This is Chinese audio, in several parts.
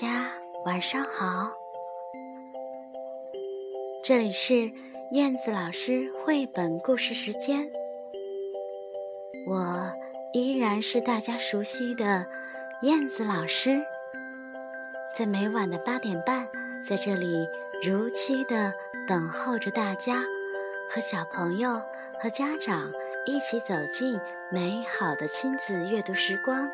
家晚上好！这里是燕子老师绘本故事时间，我依然是大家熟悉的燕子老师，在每晚的八点半，在这里如期的等候着大家和小朋友和家长一起走进美好的亲子阅读时光。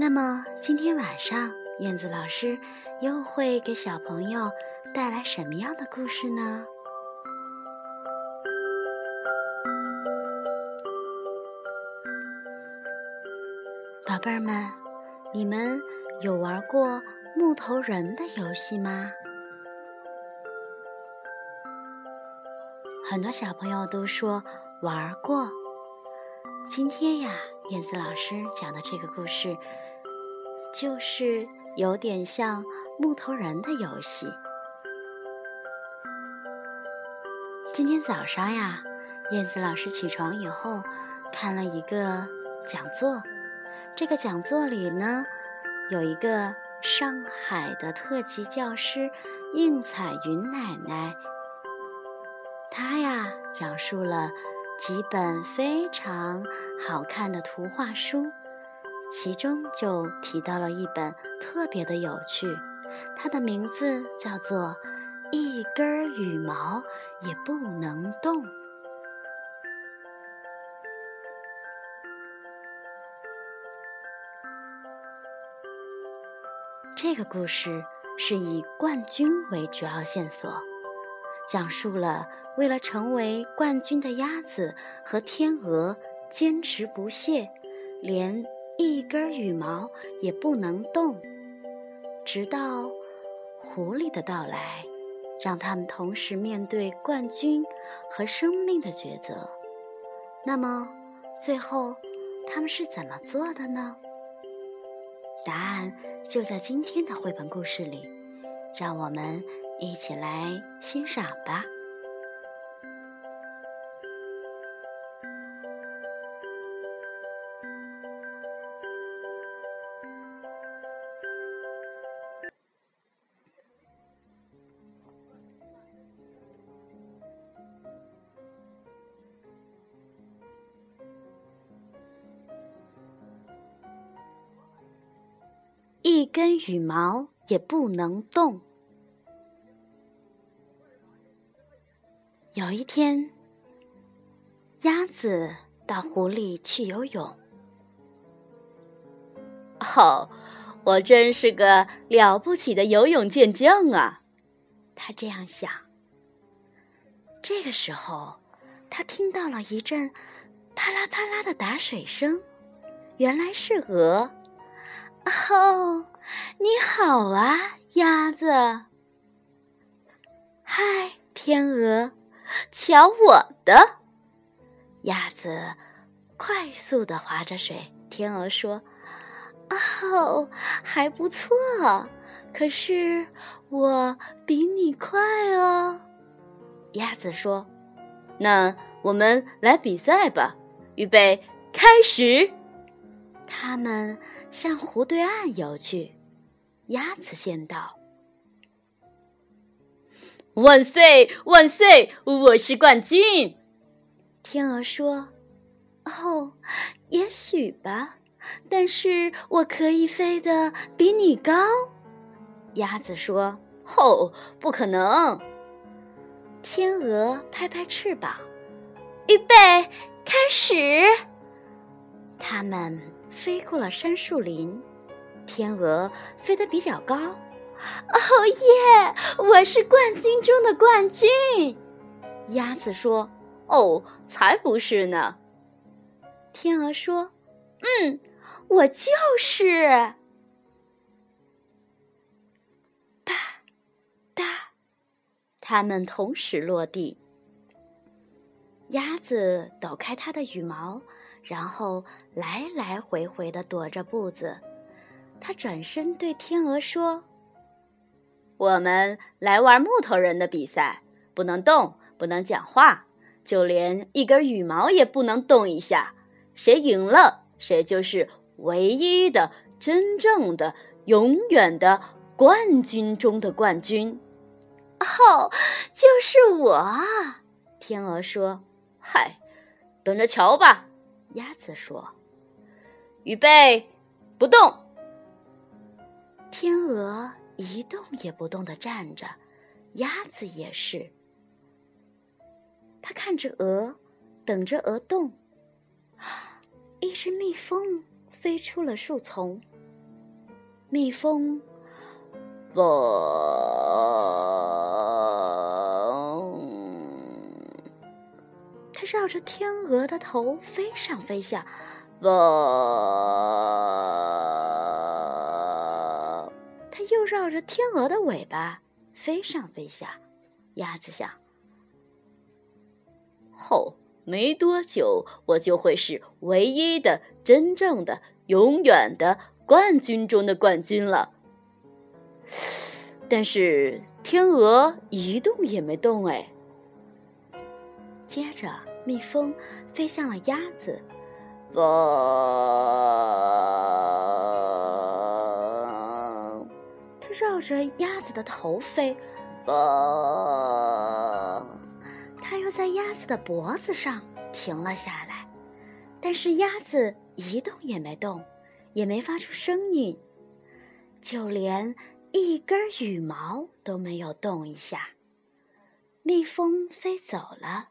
那么今天晚上，燕子老师又会给小朋友带来什么样的故事呢？宝贝儿们，你们有玩过木头人的游戏吗？很多小朋友都说玩过。今天呀，燕子老师讲的这个故事。就是有点像木头人的游戏。今天早上呀，燕子老师起床以后看了一个讲座。这个讲座里呢，有一个上海的特级教师应彩云奶奶，她呀讲述了几本非常好看的图画书。其中就提到了一本特别的有趣，它的名字叫做《一根羽毛也不能动》。这个故事是以冠军为主要线索，讲述了为了成为冠军的鸭子和天鹅坚持不懈，连。一根羽毛也不能动，直到狐狸的到来，让他们同时面对冠军和生命的抉择。那么，最后他们是怎么做的呢？答案就在今天的绘本故事里，让我们一起来欣赏吧。一根羽毛也不能动。有一天，鸭子到湖里去游泳。哦，我真是个了不起的游泳健将啊！他这样想。这个时候，他听到了一阵啪啦啪啦的打水声，原来是鹅。哦，你好啊，鸭子！嗨，天鹅，瞧我的！鸭子快速的划着水。天鹅说：“哦，还不错，可是我比你快哦。”鸭子说：“那我们来比赛吧，预备，开始！”他们。向湖对岸游去，鸭子先到。万岁万岁！我是冠军。天鹅说：“哦，也许吧，但是我可以飞得比你高。”鸭子说：“哦，不可能。”天鹅拍拍翅膀，预备，开始。它们。飞过了杉树林，天鹅飞得比较高。哦耶！我是冠军中的冠军。鸭子说：“哦，才不是呢。”天鹅说：“嗯，我就是。”哒哒，它们同时落地。鸭子抖开它的羽毛。然后来来回回的踱着步子，他转身对天鹅说：“我们来玩木头人的比赛，不能动，不能讲话，就连一根羽毛也不能动一下。谁赢了，谁就是唯一的、真正的、永远的冠军中的冠军。哦，就是我啊！天鹅说：“嗨，等着瞧吧。”鸭子说：“预备，不动。”天鹅一动也不动的站着，鸭子也是。他看着鹅，等着鹅动。一只蜜蜂飞出了树丛。蜜蜂，嗡，绕着天鹅的头飞上飞下，嗡，它又绕着天鹅的尾巴飞上飞下。鸭子想。后没多久，我就会是唯一的、真正的、永远的冠军中的冠军了。但是天鹅一动也没动哎。接着，蜜蜂飞向了鸭子，嗡，它绕着鸭子的头飞，嗡。它又在鸭子的脖子上停了下来，但是鸭子一动也没动，也没发出声音，就连一根羽毛都没有动一下。蜜蜂飞走了，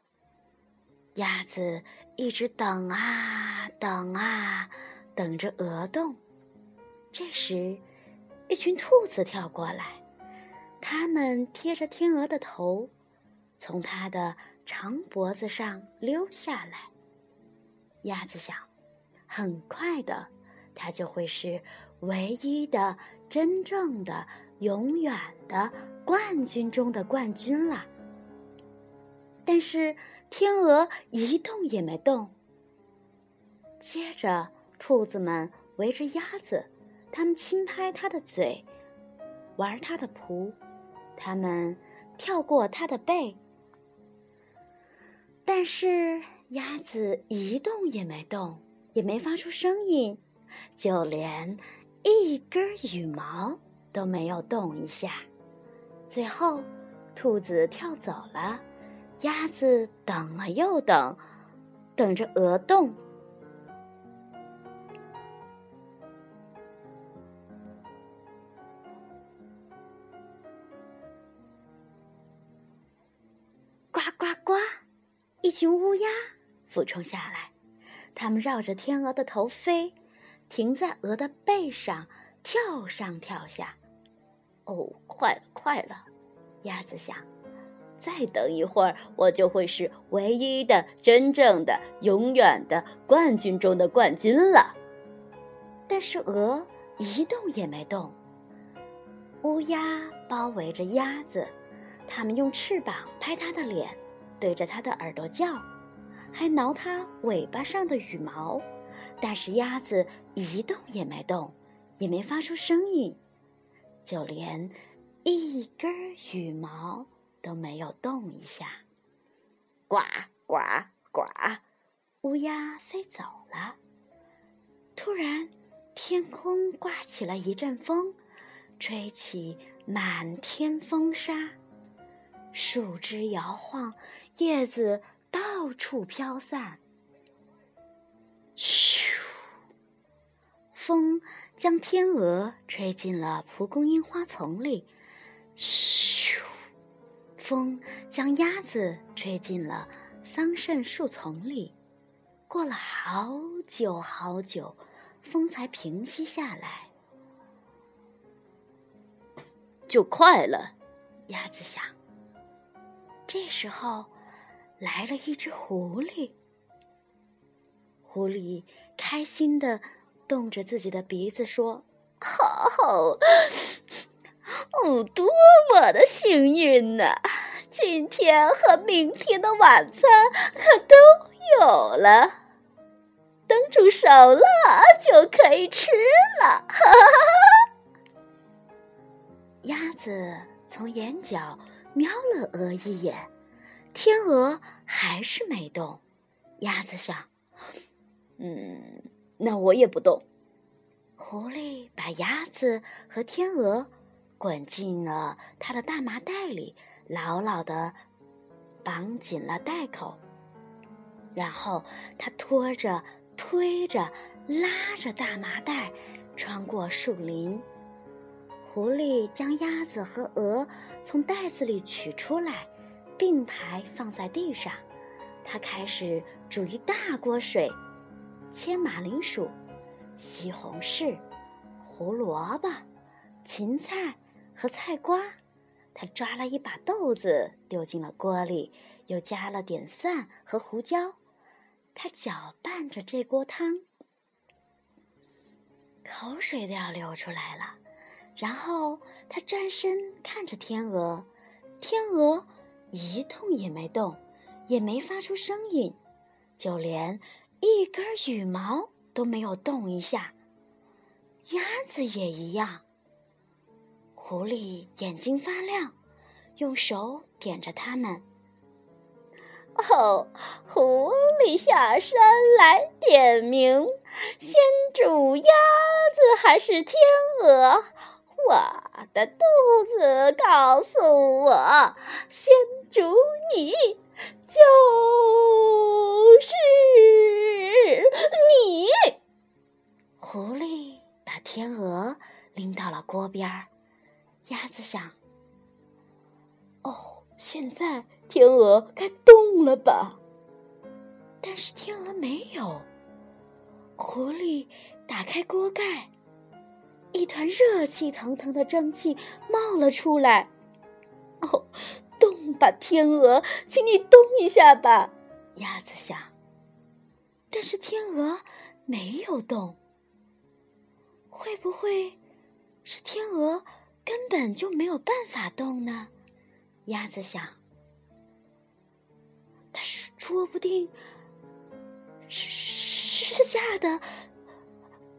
鸭子一直等啊等啊，等着鹅动。这时，一群兔子跳过来，它们贴着天鹅的头。从它的长脖子上溜下来，鸭子想，很快的，它就会是唯一的、真正的、永远的冠军中的冠军了。但是天鹅一动也没动。接着，兔子们围着鸭子，它们轻拍它的嘴，玩它的蹼，它们跳过它的背。但是鸭子一动也没动，也没发出声音，就连一根羽毛都没有动一下。最后，兔子跳走了，鸭子等了又等，等着鹅动。呱呱呱！一群乌鸦俯冲下来，它们绕着天鹅的头飞，停在鹅的背上，跳上跳下。哦，快了，快了！鸭子想，再等一会儿，我就会是唯一的、真正的、永远的冠军中的冠军了。但是鹅一动也没动。乌鸦包围着鸭子，它们用翅膀拍它的脸。对着它的耳朵叫，还挠它尾巴上的羽毛，但是鸭子一动也没动，也没发出声音，就连一根羽毛都没有动一下。呱呱呱！乌鸦飞走了。突然，天空刮起了一阵风，吹起满天风沙，树枝摇晃。叶子到处飘散，咻！风将天鹅吹进了蒲公英花丛里，咻！风将鸭子吹进了桑葚树丛里。过了好久好久，风才平息下来。就快了，鸭子想。这时候。来了一只狐狸，狐狸开心的动着自己的鼻子说：“好好，哦，多么的幸运呐！今天和明天的晚餐可都有了，等煮熟了就可以吃了。”！鸭子从眼角瞄了鹅一眼。天鹅还是没动。鸭子想：“嗯，那我也不动。”狐狸把鸭子和天鹅滚进了他的大麻袋里，牢牢的绑紧了袋口。然后他拖着、推着、拉着大麻袋，穿过树林。狐狸将鸭子和鹅从袋子里取出来，并排放在地上。他开始煮一大锅水，切马铃薯、西红柿、胡萝卜、芹菜和菜瓜。他抓了一把豆子丢进了锅里，又加了点蒜和胡椒。他搅拌着这锅汤，口水都要流出来了。然后他转身看着天鹅，天鹅一动也没动，也没发出声音，就连一根羽毛都没有动一下。鸭子也一样。狐狸眼睛发亮，用手点着它们。哦，狐狸下山来点名，先煮鸭子还是天鹅？我的肚子告诉我，先煮你就是你。狐狸把天鹅拎到了锅边儿，鸭子想：哦，现在天鹅该动了吧？但是天鹅没有。狐狸打开锅盖。一团热气腾腾的蒸汽冒了出来，哦，动吧，天鹅，请你动一下吧，鸭子想。但是天鹅没有动，会不会是天鹅根本就没有办法动呢？鸭子想。它说不定是是吓的。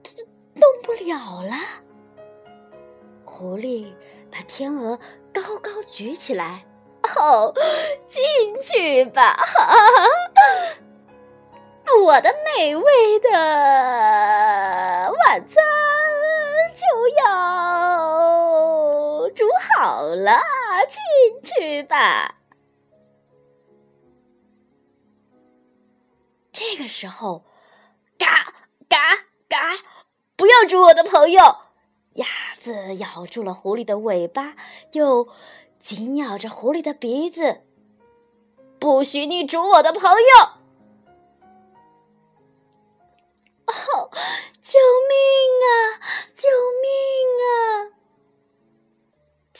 动不了了。狐狸把天鹅高高举起来，哦，进去吧，我的美味的晚餐就要好了，进去吧。这个时候，嘎嘎嘎。不要煮我的朋友！鸭子咬住了狐狸的尾巴，又紧咬着狐狸的鼻子。不许你煮我的朋友！哦，救命啊！救命啊！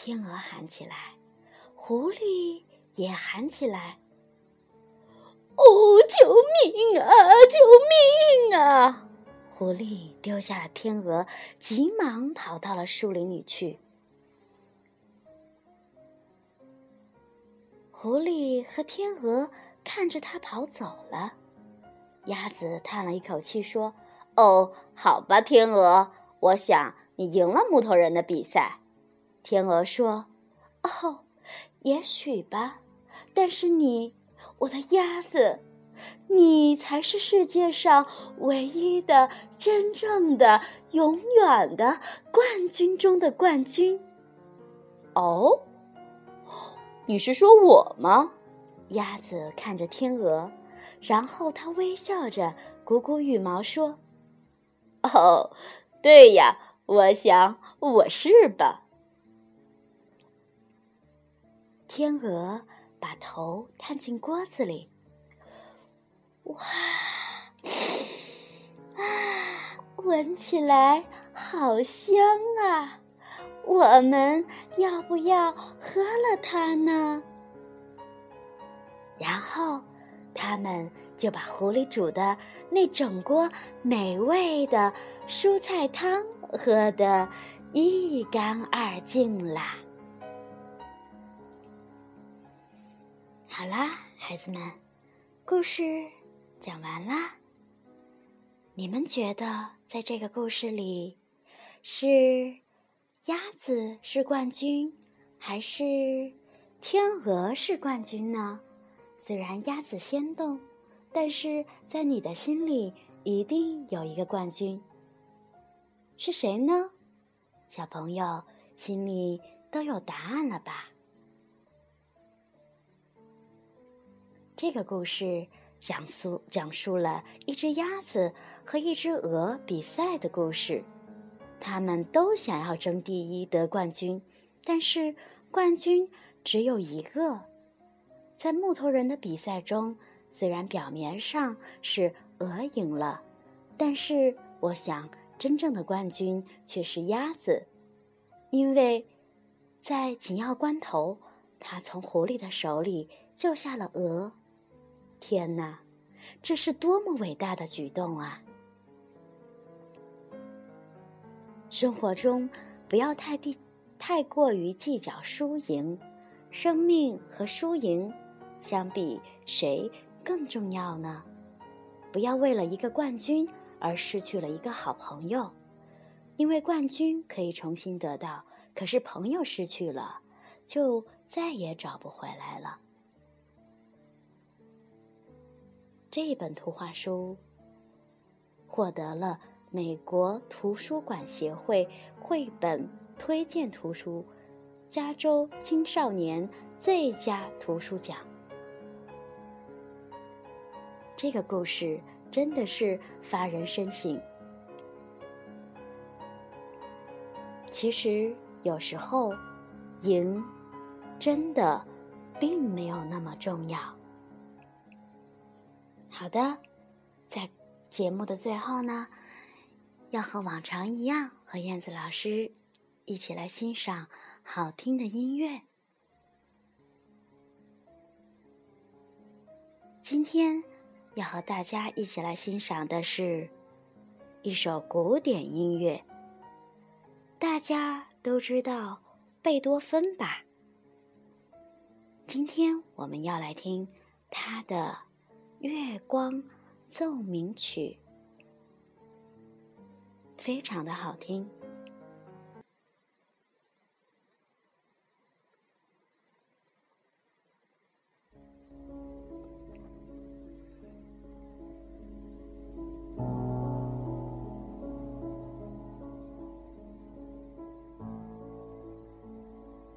天鹅喊起来，狐狸也喊起来。哦，救命啊！救命啊！狐狸丢下了天鹅，急忙跑到了树林里去。狐狸和天鹅看着它跑走了。鸭子叹了一口气说：“哦，好吧，天鹅，我想你赢了木头人的比赛。”天鹅说：“哦，也许吧，但是你，我的鸭子。”你才是世界上唯一的、真正的、永远的冠军中的冠军。哦，你是说我吗？鸭子看着天鹅，然后它微笑着鼓鼓羽毛说：“哦，对呀，我想我是吧。”天鹅把头探进锅子里。哇，啊，闻起来好香啊！我们要不要喝了它呢？然后，他们就把狐狸煮的那整锅美味的蔬菜汤喝得一干二净啦。好啦，孩子们，故事。讲完啦。你们觉得在这个故事里，是鸭子是冠军，还是天鹅是冠军呢？虽然鸭子先动，但是在你的心里一定有一个冠军。是谁呢？小朋友心里都有答案了吧？这个故事讲述讲述了一只鸭子和一只鹅比赛的故事。他们都想要争第一得冠军，但是冠军只有一个。在木头人的比赛中，虽然表面上是鹅赢了，但是我想真正的冠军却是鸭子，因为在紧要关头，他从狐狸的手里救下了鹅。天哪，这是多么伟大的举动啊！生活中，不要太地太过于计较输赢。生命和输赢相比，谁更重要呢？不要为了一个冠军而失去了一个好朋友，因为冠军可以重新得到，可是朋友失去了，就再也找不回来了。这本图画书获得了。美国图书馆协会绘本推荐图书，加州青少年最佳图书奖。这个故事真的是发人深省。其实有时候，赢真的并没有那么重要。好的，在节目的最后呢。要和往常一样，和燕子老师一起来欣赏好听的音乐。今天要和大家一起来欣赏的是一首古典音乐。大家都知道贝多芬吧？今天我们要来听他的《月光奏鸣曲》。非常的好听。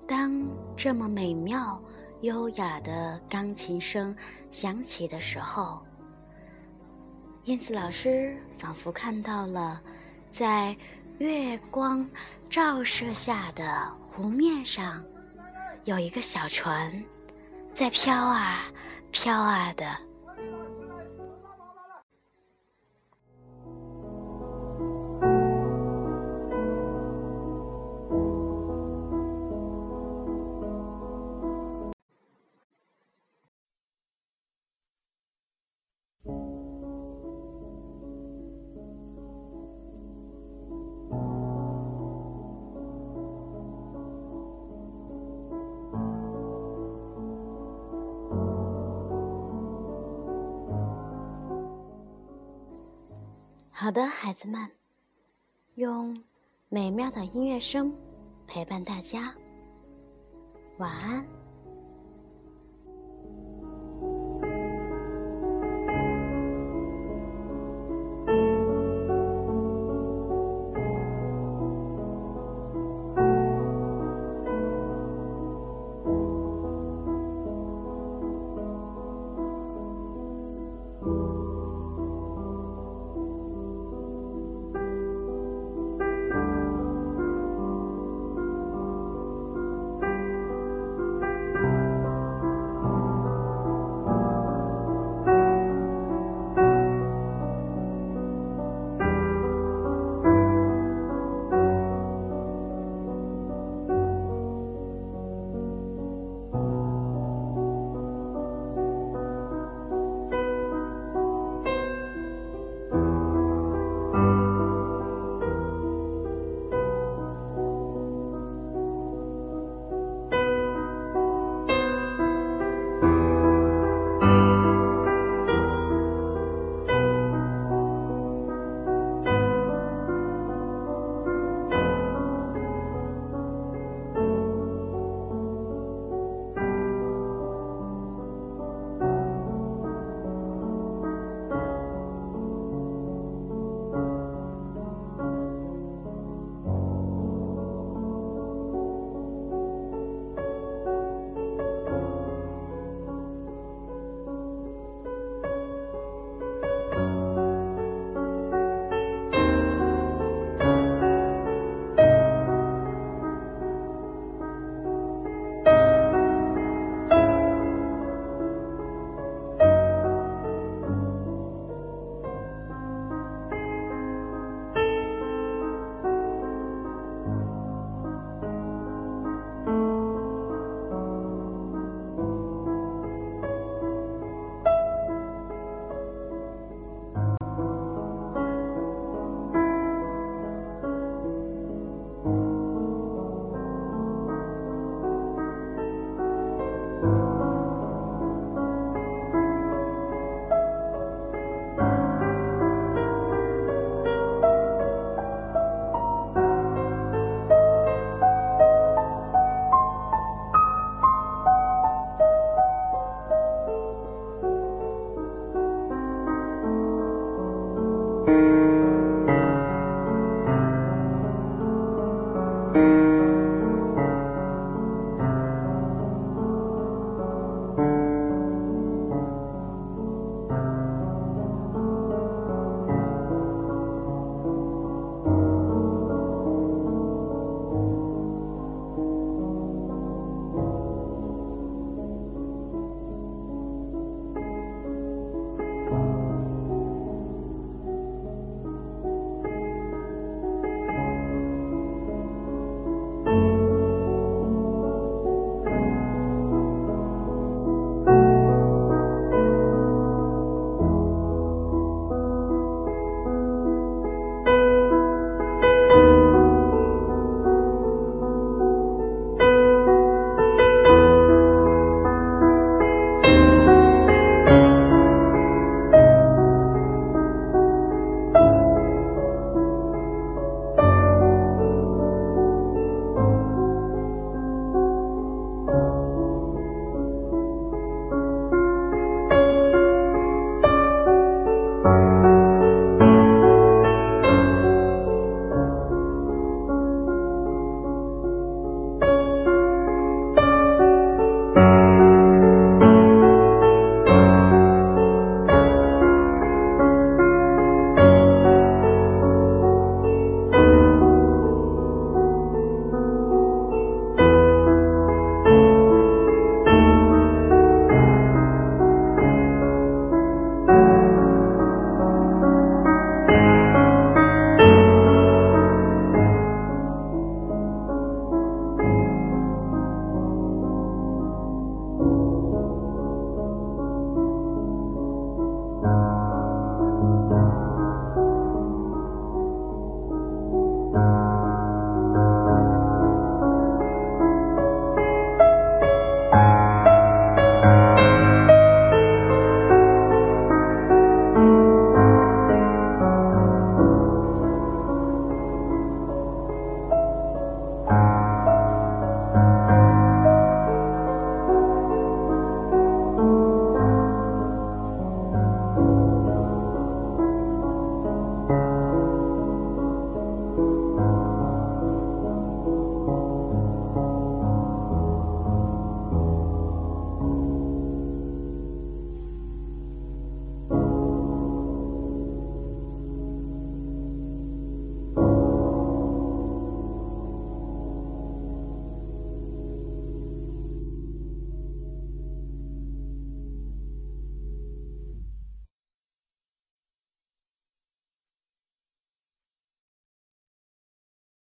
当这么美妙、优雅的钢琴声响起的时候，燕子老师仿佛看到了。在月光照射下的湖面上，有一个小船，在飘啊飘啊的。好的，孩子们，用美妙的音乐声陪伴大家。晚安。